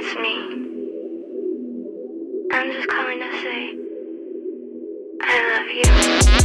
It's me. I'm just calling to say I love you.